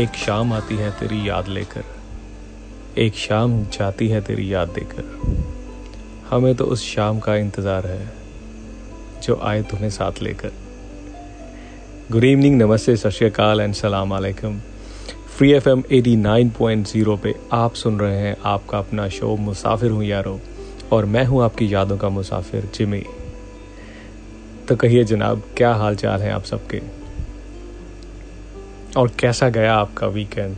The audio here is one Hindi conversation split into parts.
एक शाम आती है तेरी याद लेकर। एक शाम जाती है तेरी याद देकर। हमें तो उस शाम का इंतज़ार है, जो आए तुम्हें साथ लेकर। गुड इवनिंग नमस्ते, सत श्रीकाल एंड सलाम अलैकुम। Free F M at nine point zero पे आप सुन रहे हैं आपका अपना शो मुसाफिर हूँ यारो, और मैं हूँ आपकी यादों का मुसाफिर जिमी। तो कहिए जनाब, क्या हाल चाल है आप सबके? और कैसा गया आपका वीकेंड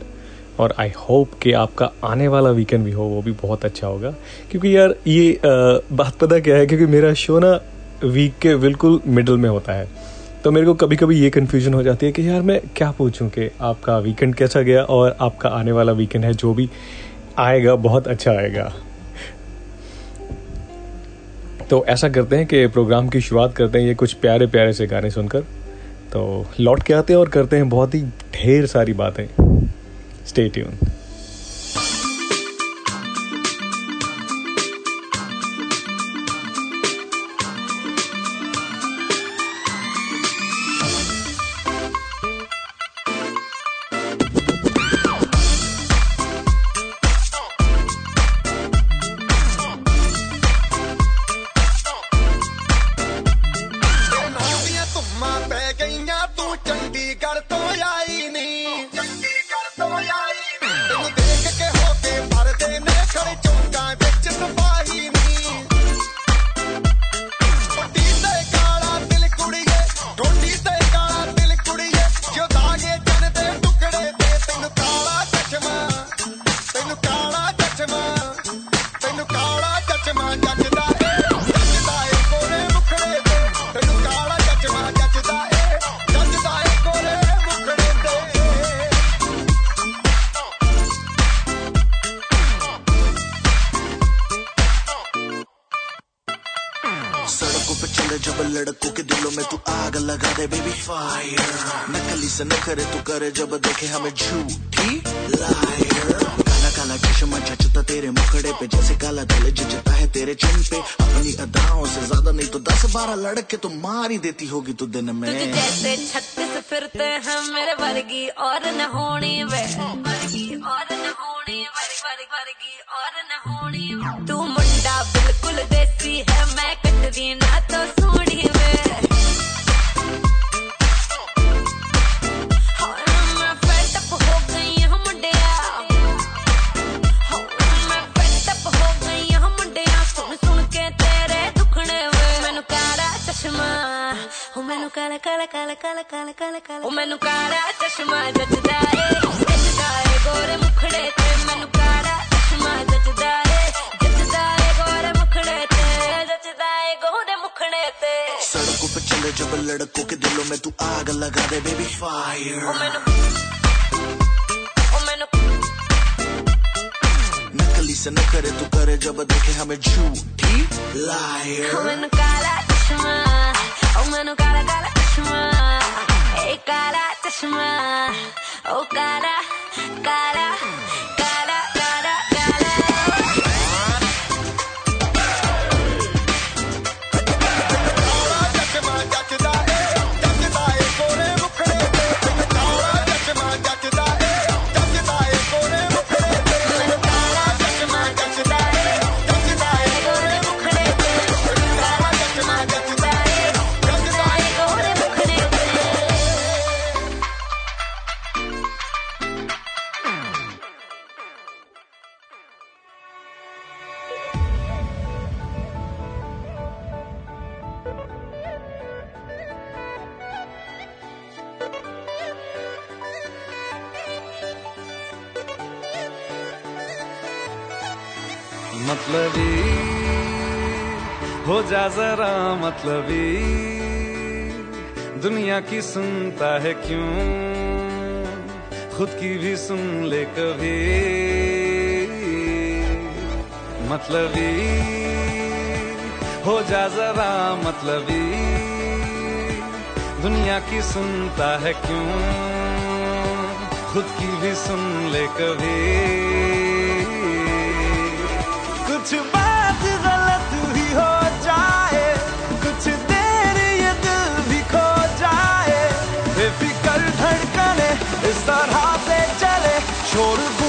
और आई होप कि आपका आने वाला वीकेंड भी हो वो भी बहुत अच्छा होगा। क्योंकि यार ये अ, बात पता क्या है? क्योंकि मेरा शो ना वीक के बिल्कुल मिडल में होता है। तो मेरे को कभी कभी ये कन्फ्यूज़न हो जाती है कि यार मैं क्या पूछूँ कि आपका वीकेंड कैसा गया और आपका आने वाला वीकेंड है जो भी आएगा बहुत अच्छा आएगा। तो ऐसा करते हैं कि प्रोग्राम की शुरुआत करते हैं ये कुछ प्यारे प्यारे से गाने सुनकर। तो लौट के आते हैं और करते हैं बहुत ही ढेर सारी बातें। स्टे ट्यून तो ही देती होगी तो दिन में तुझे जैसे छत्तीस फिरते हैं मेरे वर्गी और न होनी वे वर्गी और न होनी वर्गी और न होनी तू मुंडा बिल्कुल देसी मतलबी। हो जा जरा मतलबी। दुनिया की सुनता है क्यों? खुद की भी सुन ले कभी। मतलबी। हो जा जरा मतलबी। दुनिया की सुनता है क्यों? खुद की भी सुन ले कभी। धड़कने इस तरह से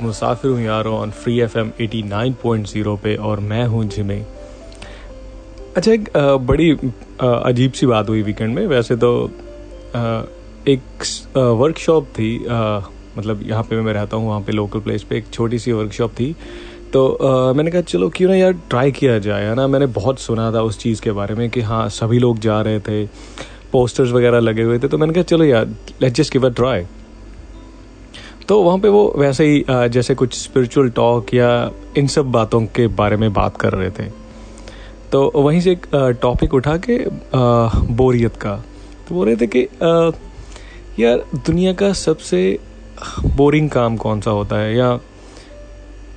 आप मुसाफिर हूँ यारो on free F M at nine point zero पे और मैं हूँ जिमे। अच्छा एक बड़ी अजीब सी बात हुई वीकेंड में। वैसे तो एक वर्कशॉप थी मतलब यहाँ पे मैं रहता हूँ वहाँ पे लोकल प्लेस पे एक छोटी सी वर्कशॉप थी। तो अ, मैंने कहा चलो क्यों ना यार ट्राई किया जाए। है ना? मैंने बहुत सुना था उस चीज़ के बारे में कि हाँ सभी लोग जा रहे थे पोस्टर्स वगैरह लगे हुए थे। तो मैंने कहा चलो यार let's just give a try तो वहाँ पे वो वैसे ही जैसे कुछ स्पिरिचुअल टॉक या इन सब बातों के बारे में बात कर रहे थे। तो वहीं से एक टॉपिक उठा के बोरियत का। तो बोल रहे थे कि यार दुनिया का सबसे बोरिंग काम कौन सा होता है? या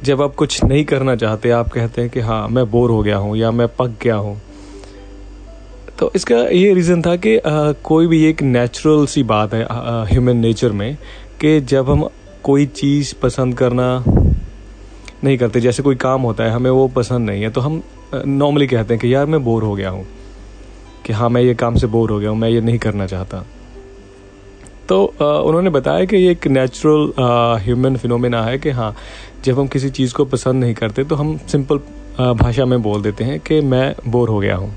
जब आप कुछ नहीं करना चाहते आप कहते हैं कि हाँ मैं बोर हो गया हूँ या मैं पक गया हूँ। तो इसका ये रीज़न था कि अ, कोई भी एक नेचुरल सी बात है ह्यूमन नेचर में कि जब हम कोई चीज़ पसंद करना नहीं करते जैसे कोई काम होता है हमें वो पसंद नहीं है तो हम नॉर्मली कहते हैं कि यार मैं बोर हो गया हूँ। कि हाँ मैं ये काम से बोर हो गया हूँ मैं ये नहीं करना चाहता। तो आ, उन्होंने बताया कि ये एक नेचुरल ह्यूमन फिनोमेना है कि हाँ जब हम किसी चीज़ को पसंद नहीं करते तो हम सिंपल भाषा में बोल देते हैं कि मैं बोर हो गया हूँ।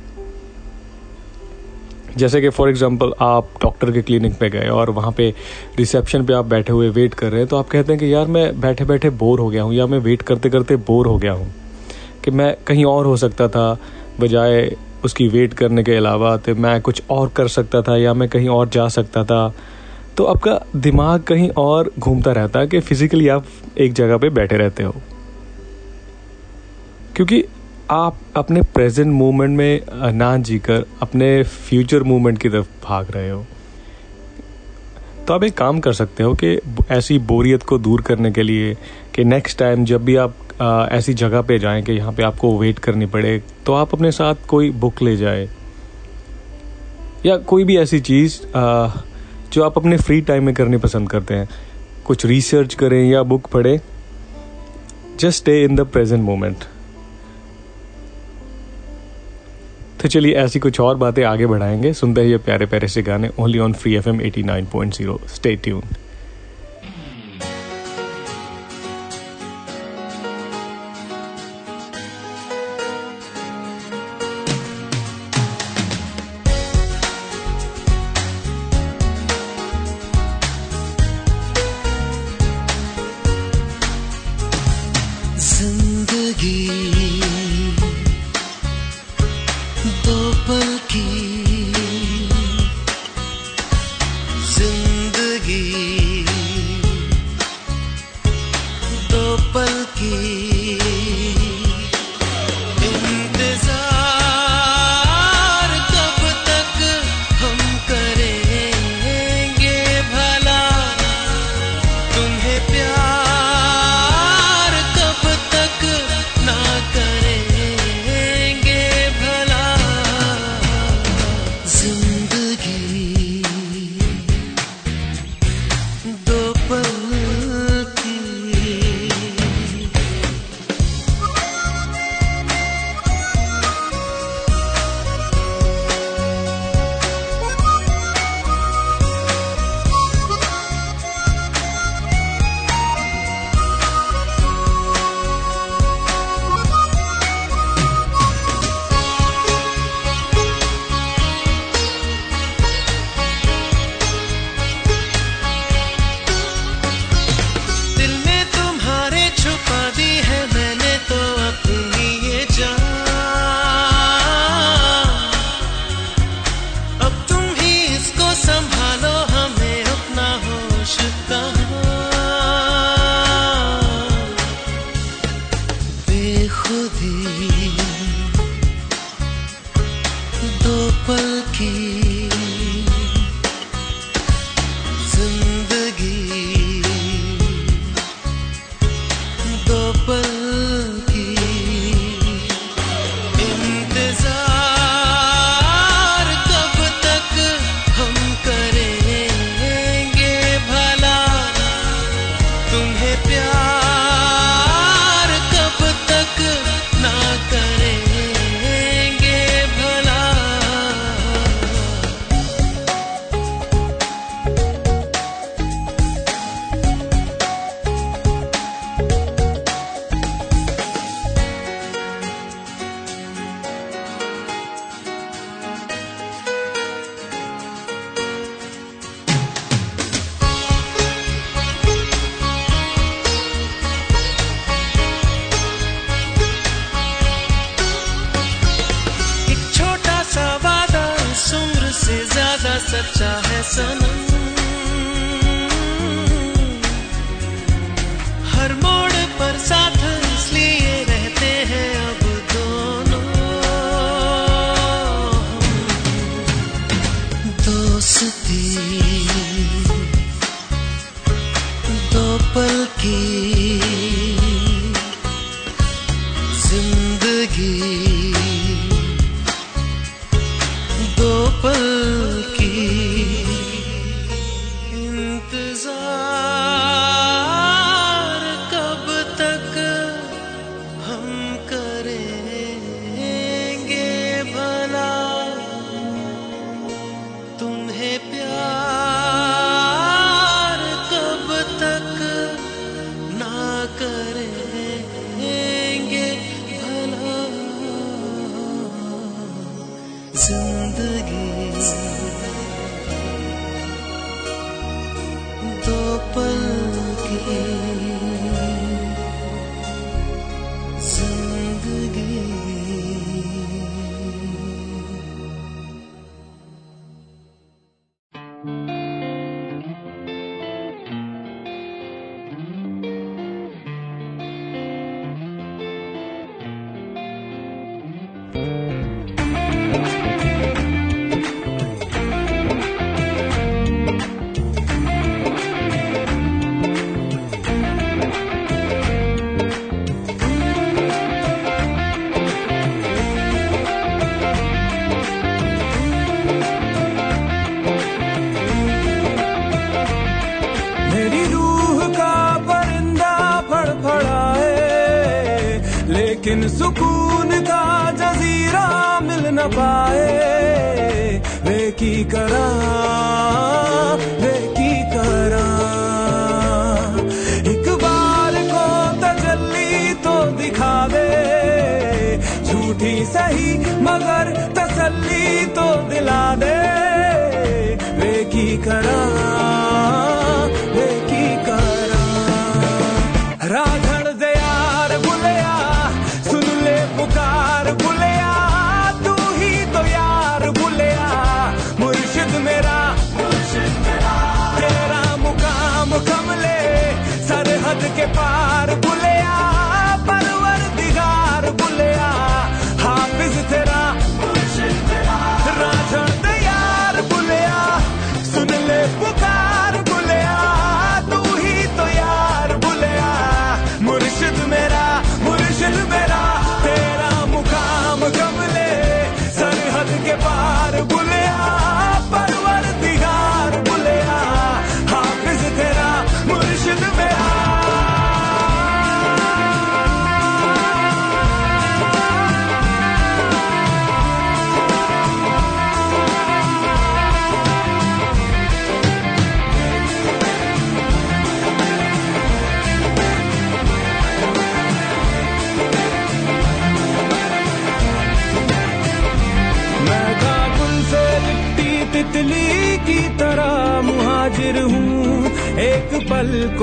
जैसे कि फॉर एग्जांपल आप डॉक्टर के क्लिनिक पे गए और वहाँ पे रिसेप्शन पे आप बैठे हुए वेट कर रहे हैं तो आप कहते हैं कि यार मैं बैठे बैठे बोर हो गया हूँ या मैं वेट करते करते बोर हो गया हूँ, कि मैं कहीं और हो सकता था बजाय उसकी वेट करने के अलावा तो मैं कुछ और कर सकता था या मैं कहीं और जा सकता था। तो आपका दिमाग कहीं और घूमता रहता है कि फिजिकली आप एक जगह पे बैठे रहते हो। क्योंकि आप अपने प्रेजेंट मोमेंट में ना जीकर अपने फ्यूचर मोमेंट की तरफ़ भाग रहे हो? तो आप एक काम कर सकते हो कि ऐसी बोरियत को दूर करने के लिए कि नेक्स्ट टाइम जब भी आप आ, ऐसी जगह पे जाएँ कि यहाँ पे आपको वेट करनी पड़े तो आप अपने साथ कोई बुक ले जाए। या कोई भी ऐसी चीज़ जो आप अपने फ्री टाइम में करनी पसंद करते हैं। कुछ रिसर्च करें या बुक पढ़ें। Just stay in the present moment तो चलिए ऐसी कुछ और बातें आगे बढ़ाएँगे। सुनते हैं ये प्यारे प्यारे से गाने only on free F M at nine point zero stay tune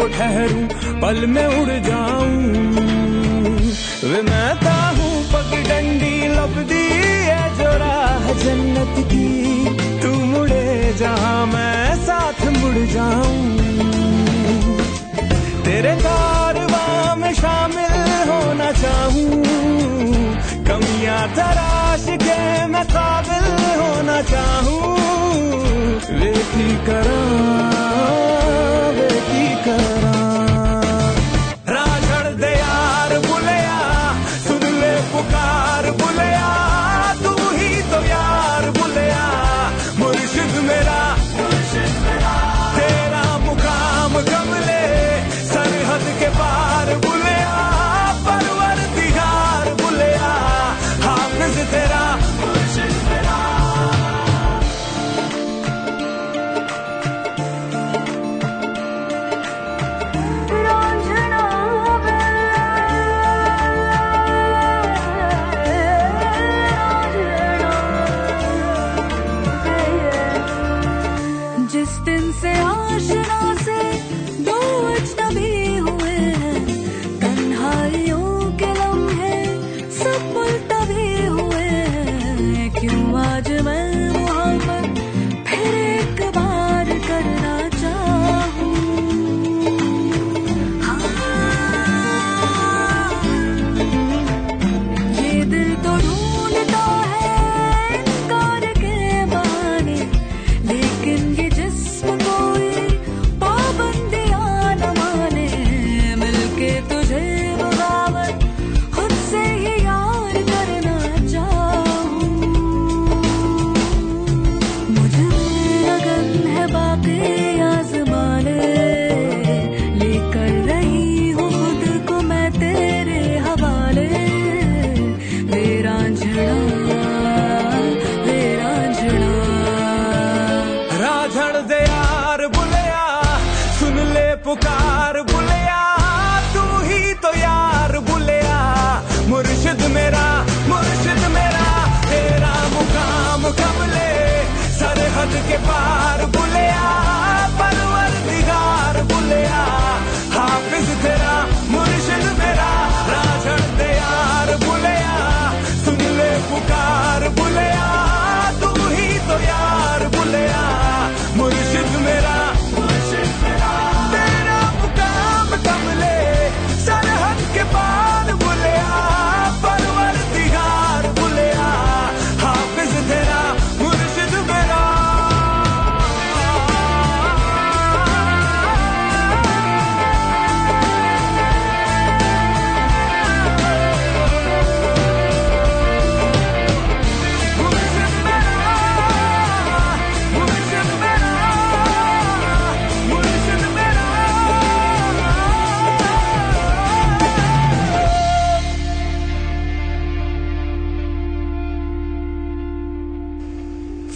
को ठहरूं, पल में उड़ जाऊँ। वे मैं हूँ पगडंडी लबदी है जो राह जन्नत की। तू मुड़े जहाँ मैं साथ मुड़ जाऊँ। तेरे कारवां में शामिल होना चाहूँ। कमियाँ, तराश के मैं काबिल होना चाहूँ। वे की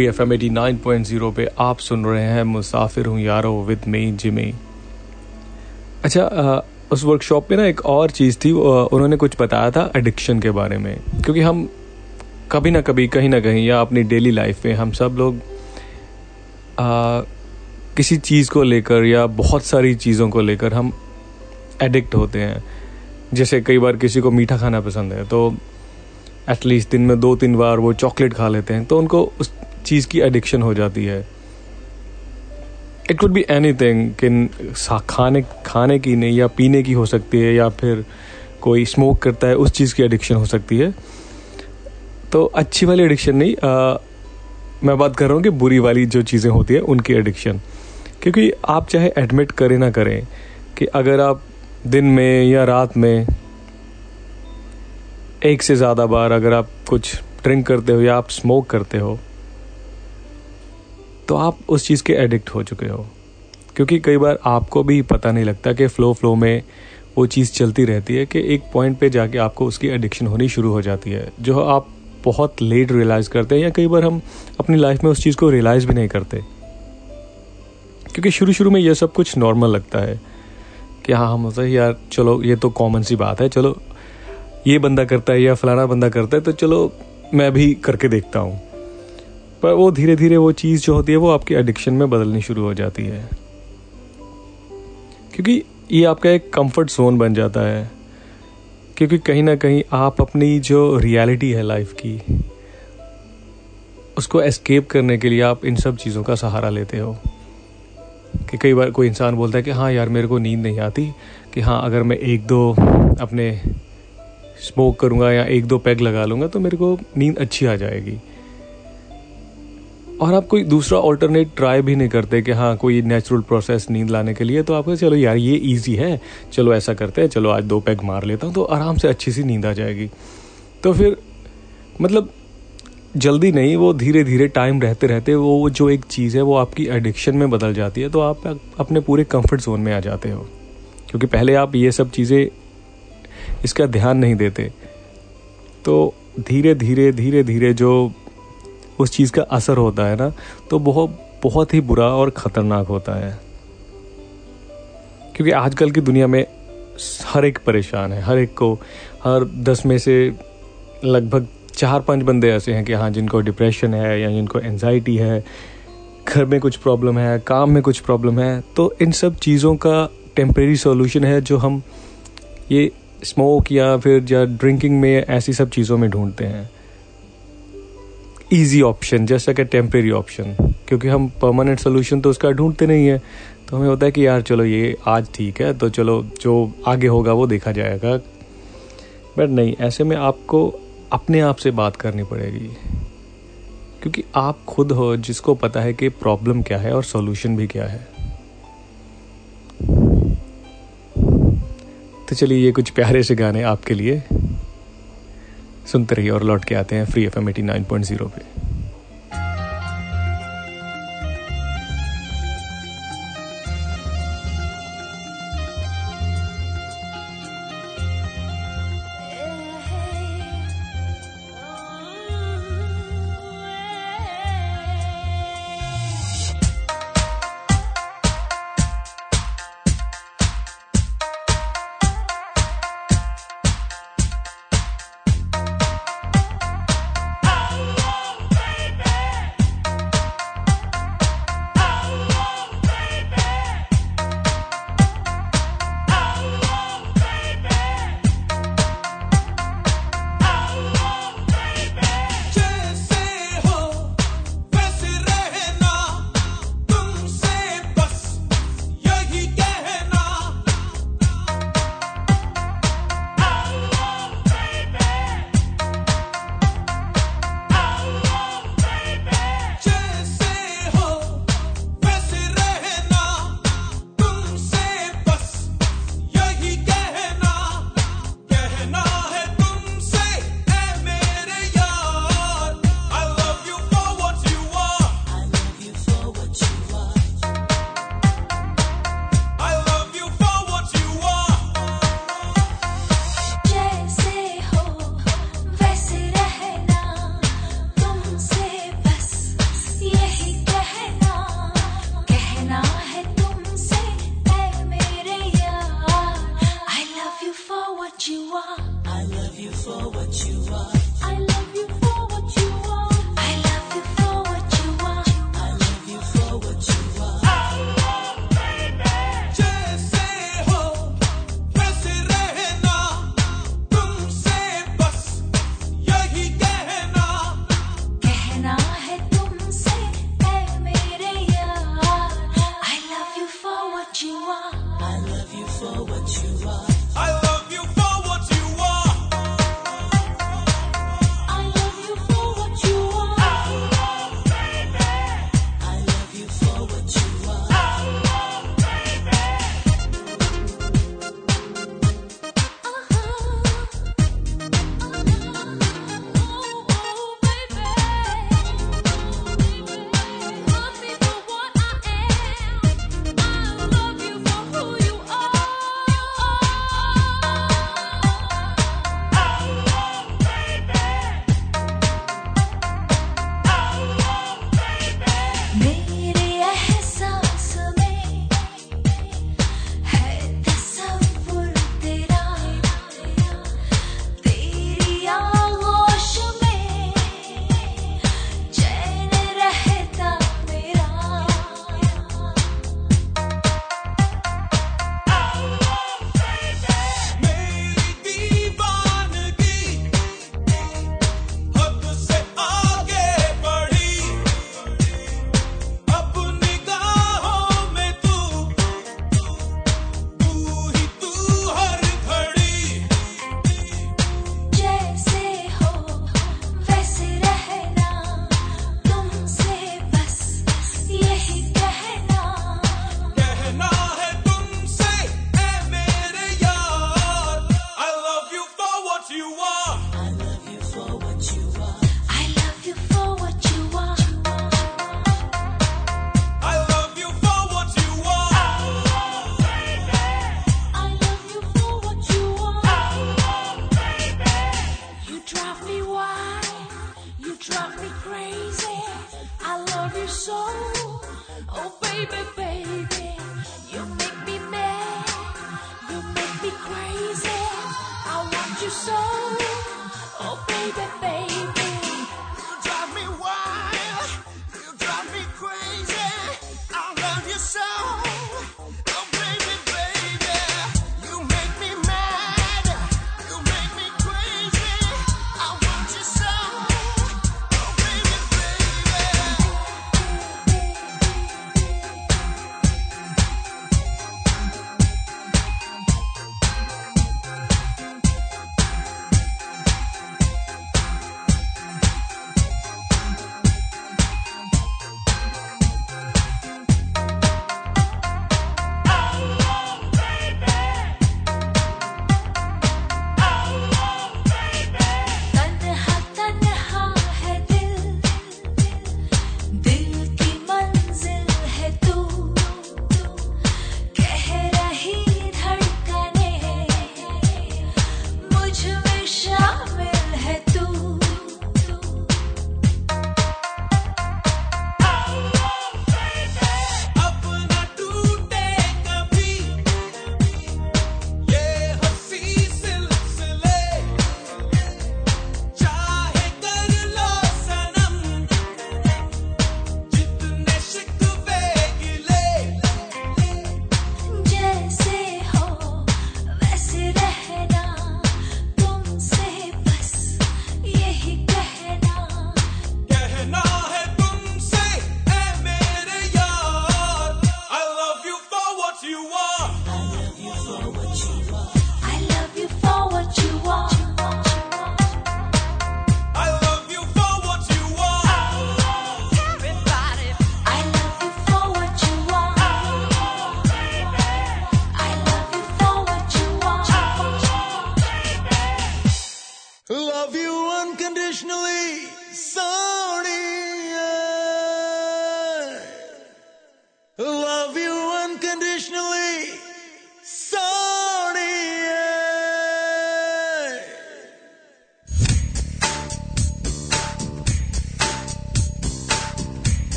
free F M at nine point zero पे आप सुन रहे हैं मुसाफिर हूँ यारो विद मी जिमी। अच्छा उस वर्कशॉप में ना एक और चीज़ थी उन्होंने कुछ बताया था एडिक्शन के बारे में। क्योंकि हम कभी ना कभी कहीं ना कहीं या अपनी डेली लाइफ में हम सब लोग आ, किसी चीज़ को लेकर या बहुत सारी चीज़ों को लेकर हम एडिक्ट होते हैं। जैसे कई बार किसी को मीठा खाना पसंद है तो एटलीस्ट दिन में दो तीन बार वो चॉकलेट खा लेते हैं तो उनको उस चीज़ की एडिक्शन हो जाती है। It could be anything कि खाने खाने की नहीं या पीने की हो सकती है या फिर कोई स्मोक करता है उस चीज़ की एडिक्शन हो सकती है। तो अच्छी वाली एडिक्शन नहीं आ, मैं बात कर रहा हूँ कि बुरी वाली जो चीज़ें होती है उनकी एडिक्शन क्योंकि आप चाहे एडमिट करें ना करें कि अगर आप दिन में या रात में एक से ज़्यादा बार अगर आप कुछ ड्रिंक करते हो या आप स्मोक करते हो तो आप उस चीज़ के एडिक्ट हो चुके हो। क्योंकि कई बार आपको भी पता नहीं लगता कि फ़्लो फ्लो में वो चीज़ चलती रहती है कि एक पॉइंट पे जाके आपको उसकी एडिक्शन होनी शुरू हो जाती है, जो आप बहुत लेट रियलाइज़ करते हैं या कई बार हम अपनी लाइफ में उस चीज़ को रियलाइज़ भी नहीं करते। क्योंकि शुरू शुरू में यह सब कुछ नॉर्मल लगता है कि हाँ हम होता यार, चलो, ये तो कॉमन सी बात है, चलो, ये बंदा करता है या फलाना बंदा करता है तो चलो, मैं भी करके देखता हूँ। पर वो धीरे धीरे वो चीज़ जो होती है वो आपकी एडिक्शन में बदलनी शुरू हो जाती है। क्योंकि ये आपका एक कंफर्ट जोन बन जाता है। क्योंकि कहीं ना कहीं आप अपनी जो रियलिटी है लाइफ की, उसको एस्केप करने के लिए आप इन सब चीज़ों का सहारा लेते हो। कि कई बार कोई इंसान बोलता है कि हाँ यार, मेरे को नींद नहीं आती। कि हाँ अगर मैं एक दो अपने स्मोक करूँगा या एक दो पैग लगा लूँगा तो मेरे को नींद अच्छी आ जाएगी। और आप कोई दूसरा ऑल्टरनेट ट्राई भी नहीं करते कि हाँ कोई नेचुरल प्रोसेस नींद लाने के लिए तो आप चलो यार, ये ईजी है। चलो ऐसा करते हैं, चलो आज दो पैग मार लेता हूँ तो आराम से अच्छी सी नींद आ जाएगी। तो फिर मतलब जल्दी नहीं, वो धीरे धीरे टाइम रहते रहते वो जो एक चीज़ है, वो आपकी एडिक्शन में बदल जाती है तो आप अपने पूरे कंफर्ट जोन में आ जाते हो। क्योंकि पहले आप ये सब चीज़ें इसका ध्यान नहीं देते। तो धीरे धीरे धीरे धीरे जो उस चीज़ का असर होता है ना तो बहुत बहुत ही बुरा और ख़तरनाक होता है। क्योंकि आजकल की दुनिया में हर एक परेशान है, हर एक को, हर दस में से लगभग चार पाँच बंदे ऐसे हैं कि हाँ जिनको डिप्रेशन है या जिनको एनजाइटी है, घर में कुछ प्रॉब्लम है, काम में कुछ प्रॉब्लम है तो इन सब चीज़ों का टेम्प्रेरी सॉल्यूशन है जो हम ये स्मोक या फिर या ड्रिंकिंग में ऐसी सब चीज़ों में ढूंढते हैं। ईजी ऑप्शन जैसा कि टेम्प्रेरी ऑप्शन क्योंकि हम परमानेंट सोल्यूशन तो उसका ढूंढते नहीं है। तो हमें होता है कि यार चलो ये आज ठीक है तो चलो जो आगे होगा वो देखा जाएगा। बट नहीं, ऐसे में आपको अपने आप से बात करनी पड़ेगी। क्योंकि आप खुद हो जिसको पता है कि प्रॉब्लम क्या है और सॉल्यूशन भी क्या है। तो चलिए ये कुछ प्यारे से गाने आपके लिए। सुनते रहिए और लौट के आते हैं free F M at nine point zero पे। you for what you are.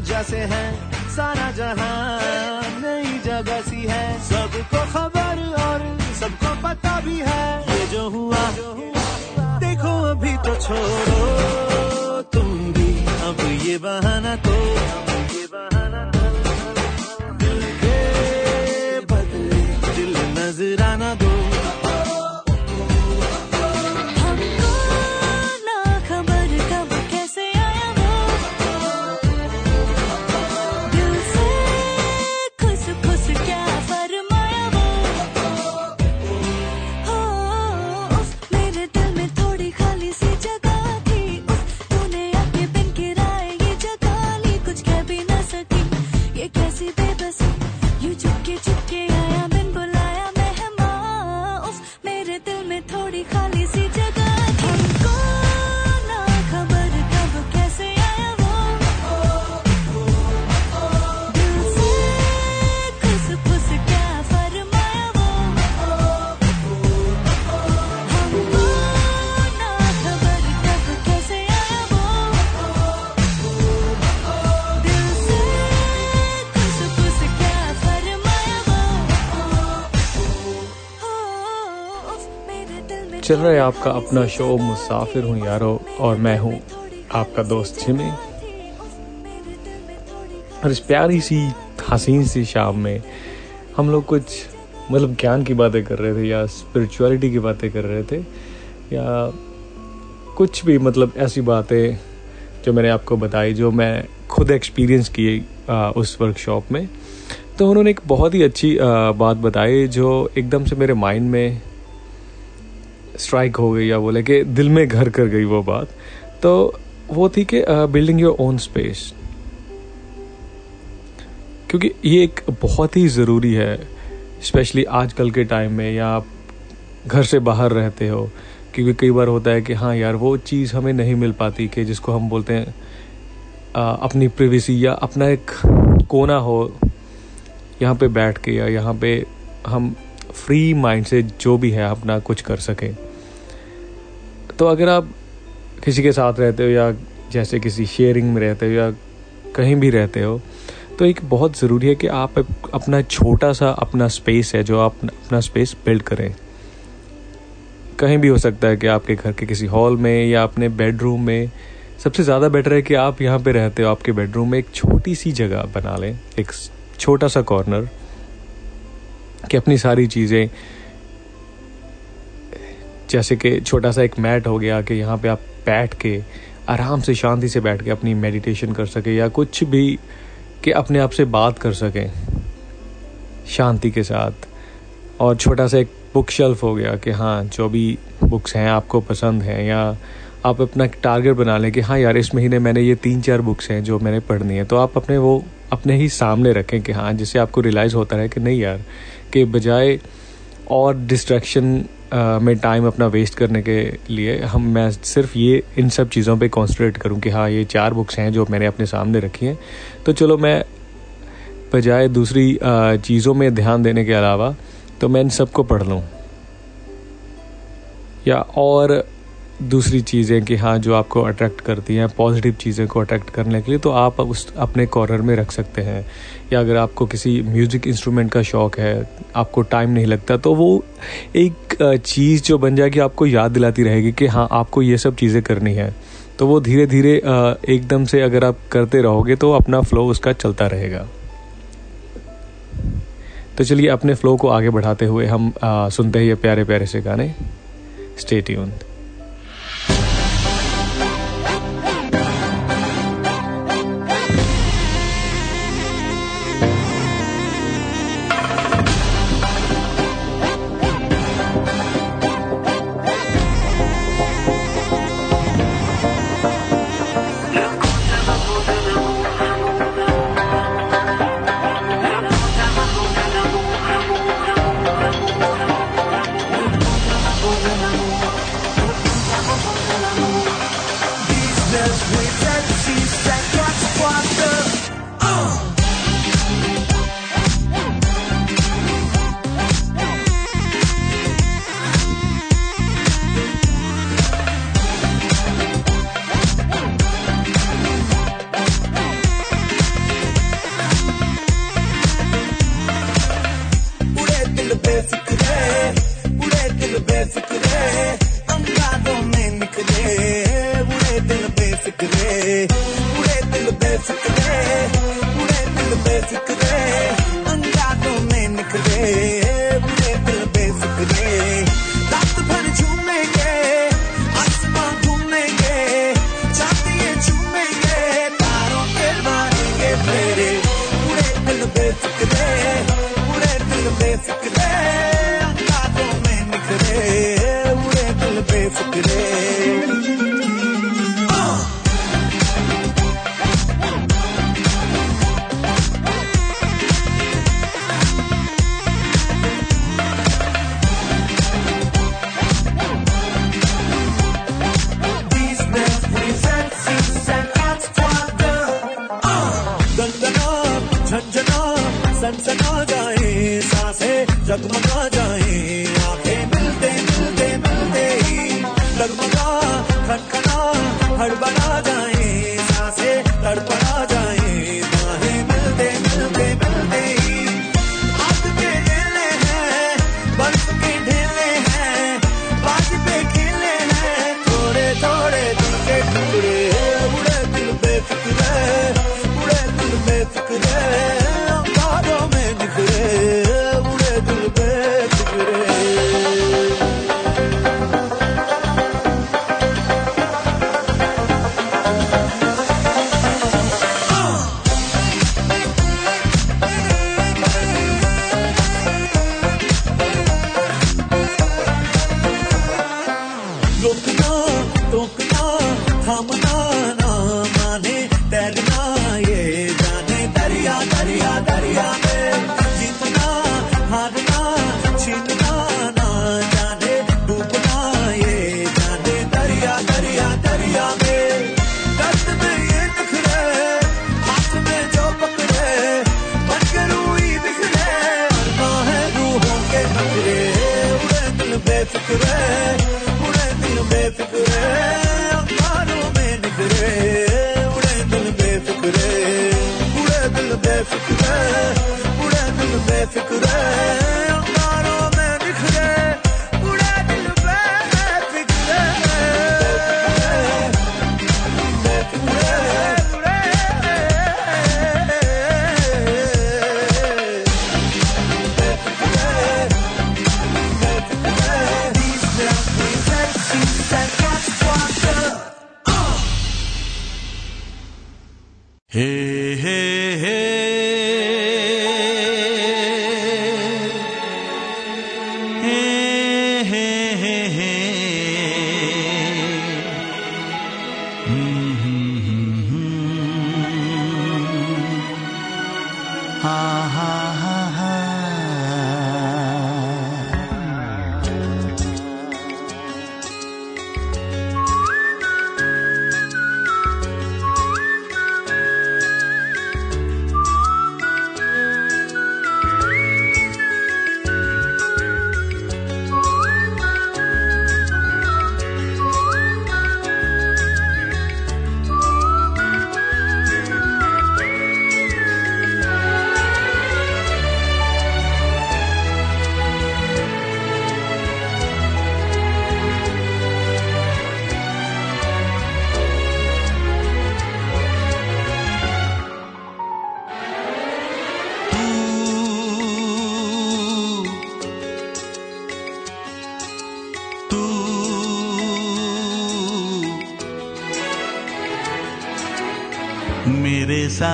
जैसे है। सारा जहाँ नई जगह सी है। सबको खबर और सबको पता भी है। ये जो हुआ, देखो अभी तो छोड़ो। तुम भी अब ये बहाना तो चल रहा है आपका अपना शो मुसाफिर हूँ यारो और मैं हूँ आपका दोस्त जिमी और इस प्यारी सी हसीन सी शाम में हम लोग कुछ मतलब ज्ञान की बातें कर रहे थे या स्पिरिचुअलिटी की बातें कर रहे थे या कुछ भी मतलब ऐसी बातें जो मैंने आपको बताई जो मैं खुद एक्सपीरियंस किए उस वर्कशॉप में। तो उन्होंने एक बहुत ही अच्छी आ, बात बताई जो एकदम से मेरे माइंड में स्ट्राइक हो गई या बोले कि दिल में घर कर गई वो बात तो वो थी कि बिल्डिंग योर ओन स्पेस क्योंकि ये एक बहुत ही ज़रूरी है स्पेशली आजकल के टाइम में या आप घर से बाहर रहते हो क्योंकि कई बार होता है कि हाँ यार वो चीज़ हमें नहीं मिल पाती कि जिसको हम बोलते हैं आ, अपनी प्रिवेसी या अपना एक कोना हो यहाँ पे बैठ के या यहाँ पे हम फ्री माइंड से जो भी है, अपना कुछ कर सकें। तो अगर आप किसी के साथ रहते हो या जैसे किसी शेयरिंग में रहते हो या कहीं भी रहते हो तो एक बहुत ज़रूरी है कि आप अपना छोटा सा अपना स्पेस है जो आप अपना स्पेस बिल्ड करें। कहीं भी हो सकता है कि आपके घर के किसी हॉल में या अपने बेडरूम में, सबसे ज़्यादा बेटर है कि आप यहाँ पे रहते हो, आपके बेडरूम में एक छोटी सी जगह बना लें, एक छोटा सा कॉर्नर कि अपनी सारी चीज़ें, जैसे कि छोटा सा एक मैट हो गया कि यहाँ पे आप बैठ के आराम से शांति से बैठ के अपनी मेडिटेशन कर सकें या कुछ भी कि अपने आप से बात कर सकें शांति के साथ। और छोटा सा एक बुक शेल्फ हो गया कि हाँ जो भी बुक्स हैं, आपको पसंद हैं या आप अपना टारगेट बना लें कि हाँ यार, इस महीने मैंने ये तीन चार बुक्स हैं जो मैंने पढ़नी है। तो आप अपने वो, अपने ही सामने रखें कि हाँ जिससे आपको रियलाइज़ होता है कि नहीं यार कि बजाय और डिस्ट्रैक्शन में टाइम अपना वेस्ट करने के लिए हम, मैं सिर्फ़ ये, इन सब चीज़ों पे कॉन्सनट्रेट करूँ कि हाँ ये चार बुक्स हैं जो मैंने अपने सामने रखी हैं। तो चलो मैं, बजाय दूसरी चीज़ों में ध्यान देने के अलावा तो मैं इन सबको पढ़ लूँ। या, और दूसरी चीज़ें कि हाँ जो आपको अट्रैक्ट करती हैं पॉजिटिव चीज़ें को अट्रैक्ट करने के लिए तो आप उस अपने कॉर्नर में रख सकते हैं। या अगर आपको किसी म्यूज़िक इंस्ट्रूमेंट का शौक़ है आपको टाइम नहीं लगता तो वो एक चीज़ जो बन जाएगी आपको याद दिलाती रहेगी कि हाँ आपको ये सब चीज़ें करनी है। तो वो धीरे धीरे एकदम से अगर आप करते रहोगे तो अपना फ्लो उसका चलता रहेगा। तो चलिए अपने फ्लो को आगे बढ़ाते हुए हम आ, सुनते हैं ये प्यारे प्यारे से गाने। स्टे ट्यून्ड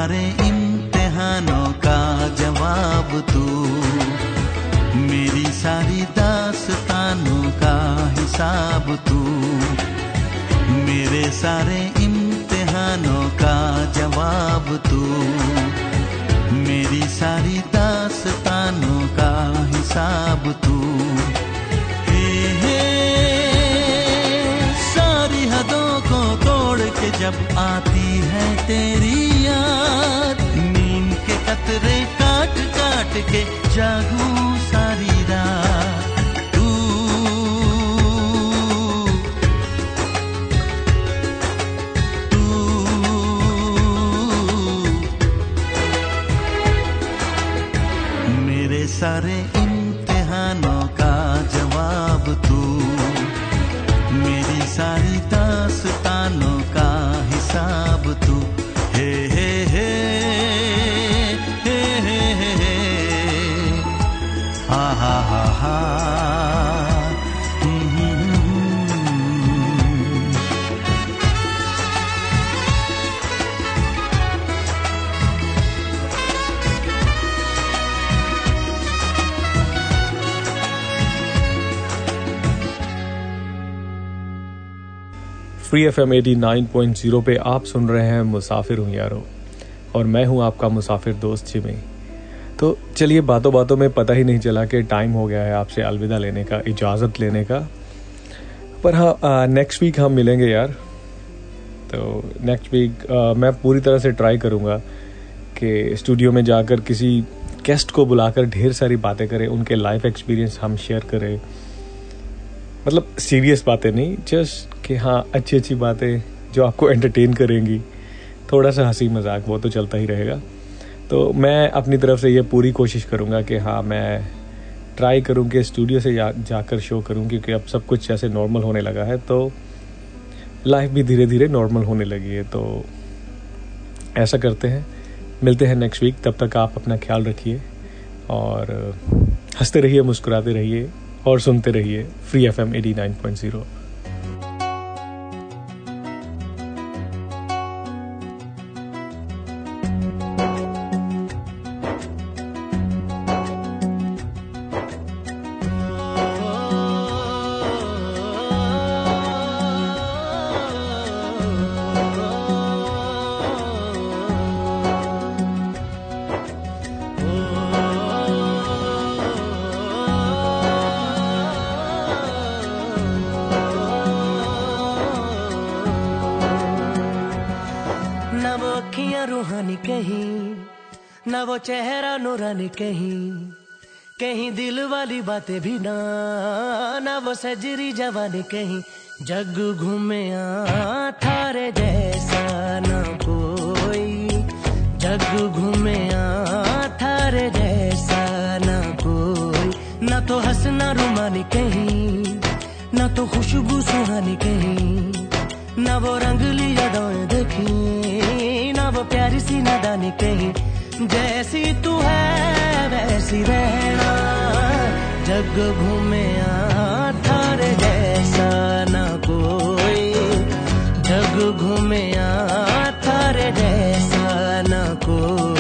सारे इम्तिहानों का जवाब तू। मेरी सारी दास्तानों का हिसाब तू। मेरे सारे इम्तिहानों का जवाब तू। मेरी सारी दास्तानों का हिसाब तू। जब आती है तेरी याद नींद के कतरे काट काट के जागू सारी रात। Free F M at nine point zero पे आप सुन रहे हैं मुसाफिर हूँ यारो, और मैं हूँ आपका मुसाफिर दोस्त जिमी। तो चलिए बातों बातों में पता ही नहीं चला कि टाइम हो गया है आपसे अलविदा लेने का, इजाज़त लेने का। पर हाँ नेक्स्ट वीक हम मिलेंगे यार। तो नेक्स्ट वीक मैं पूरी तरह से ट्राई करूँगा कि स्टूडियो में जाकर किसी गेस्ट को बुलाकर ढेर सारी बातें करें, उनके लाइफ एक्सपीरियंस हम शेयर करें। मतलब सीरियस बातें नहीं जस्ट कि हाँ अच्छी अच्छी बातें जो आपको एंटरटेन करेंगी। थोड़ा सा हँसी मज़ाक वो तो चलता ही रहेगा। तो मैं अपनी तरफ़ से ये पूरी कोशिश करूँगा कि हाँ मैं ट्राई करूँ कि स्टूडियो से जा, जाकर शो करूँ, क्योंकि अब सब कुछ जैसे नॉर्मल होने लगा है तो लाइफ भी धीरे धीरे नॉर्मल होने लगी है तो ऐसा करते हैं। मिलते हैं नेक्स्ट वीक तब तक आप अपना ख्याल रखिए और हँसते रहिए, मुस्कुराते रहिए। और सुनते रहिए free F M at nine point zero. सजरी जवानी कहीं जग घूमे थारे जैसा ना कोई। जग घूमे थारे जैसा ना कोई। ना तो हंसना रुमानी कहीं, ना तो खुशबू सुहानी कहीं। ना वो रंगली यादें देखी, ना वो प्यारी सी नादानी कहीं। जैसी तू है, वैसी रहना। जग घूमे जग घूमे थारे जैसा ना कोई।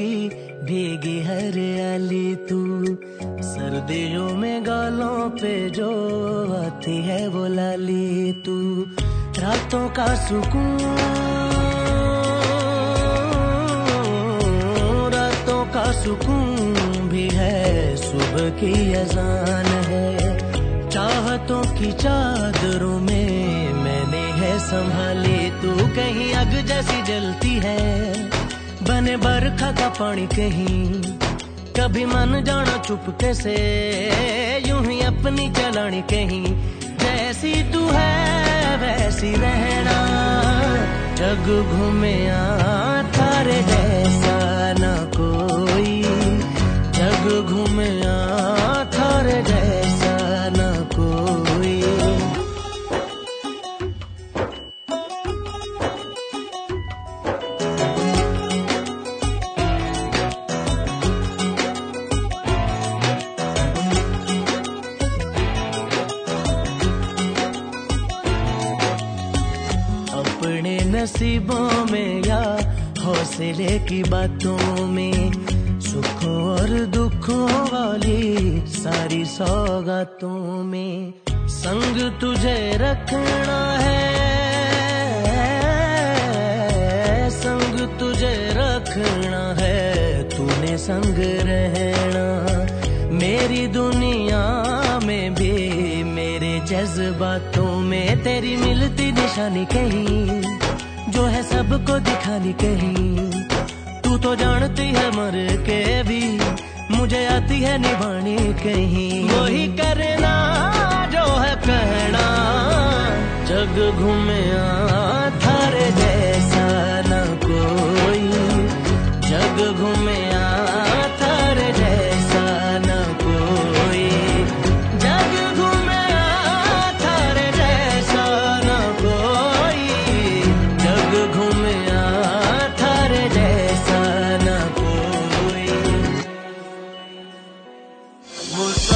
की भीगी हरियाली तू। सर्दियों में गालों पे जो आती है वो लाली तू। रातों का सुकून, रातों का सुकून भी है। सुबह की अजान है। चाहतों की चादरों में मैंने है संभाली। तू कहीं अग जैसी जलती है। बने बरखा का पानी कहीं। कभी मन जाना चुपके से, यूँ ही अपनी चलानी कहीं। जैसी तू है, वैसी रहना। जग घूमे थारे जैसा ना कोई। जग घूमे नसीबों में या हौसले की बातों में, सुखों और दुखों वाली सारी सौगातों में संग तुझे रखना है। संग तुझे रखना है, तूने संग रहना। मेरी दुनिया में भी मेरे जज्बातों में तेरी मिलती निशानी कहीं। जो है सबको दिखानी कहीं। तू तो जानती है मर के भी, मुझे आती है निभानी कहीं। वही करना जो है कहना जग घूमे थारे जैसा न कोई। जग घूमया मुसाफिर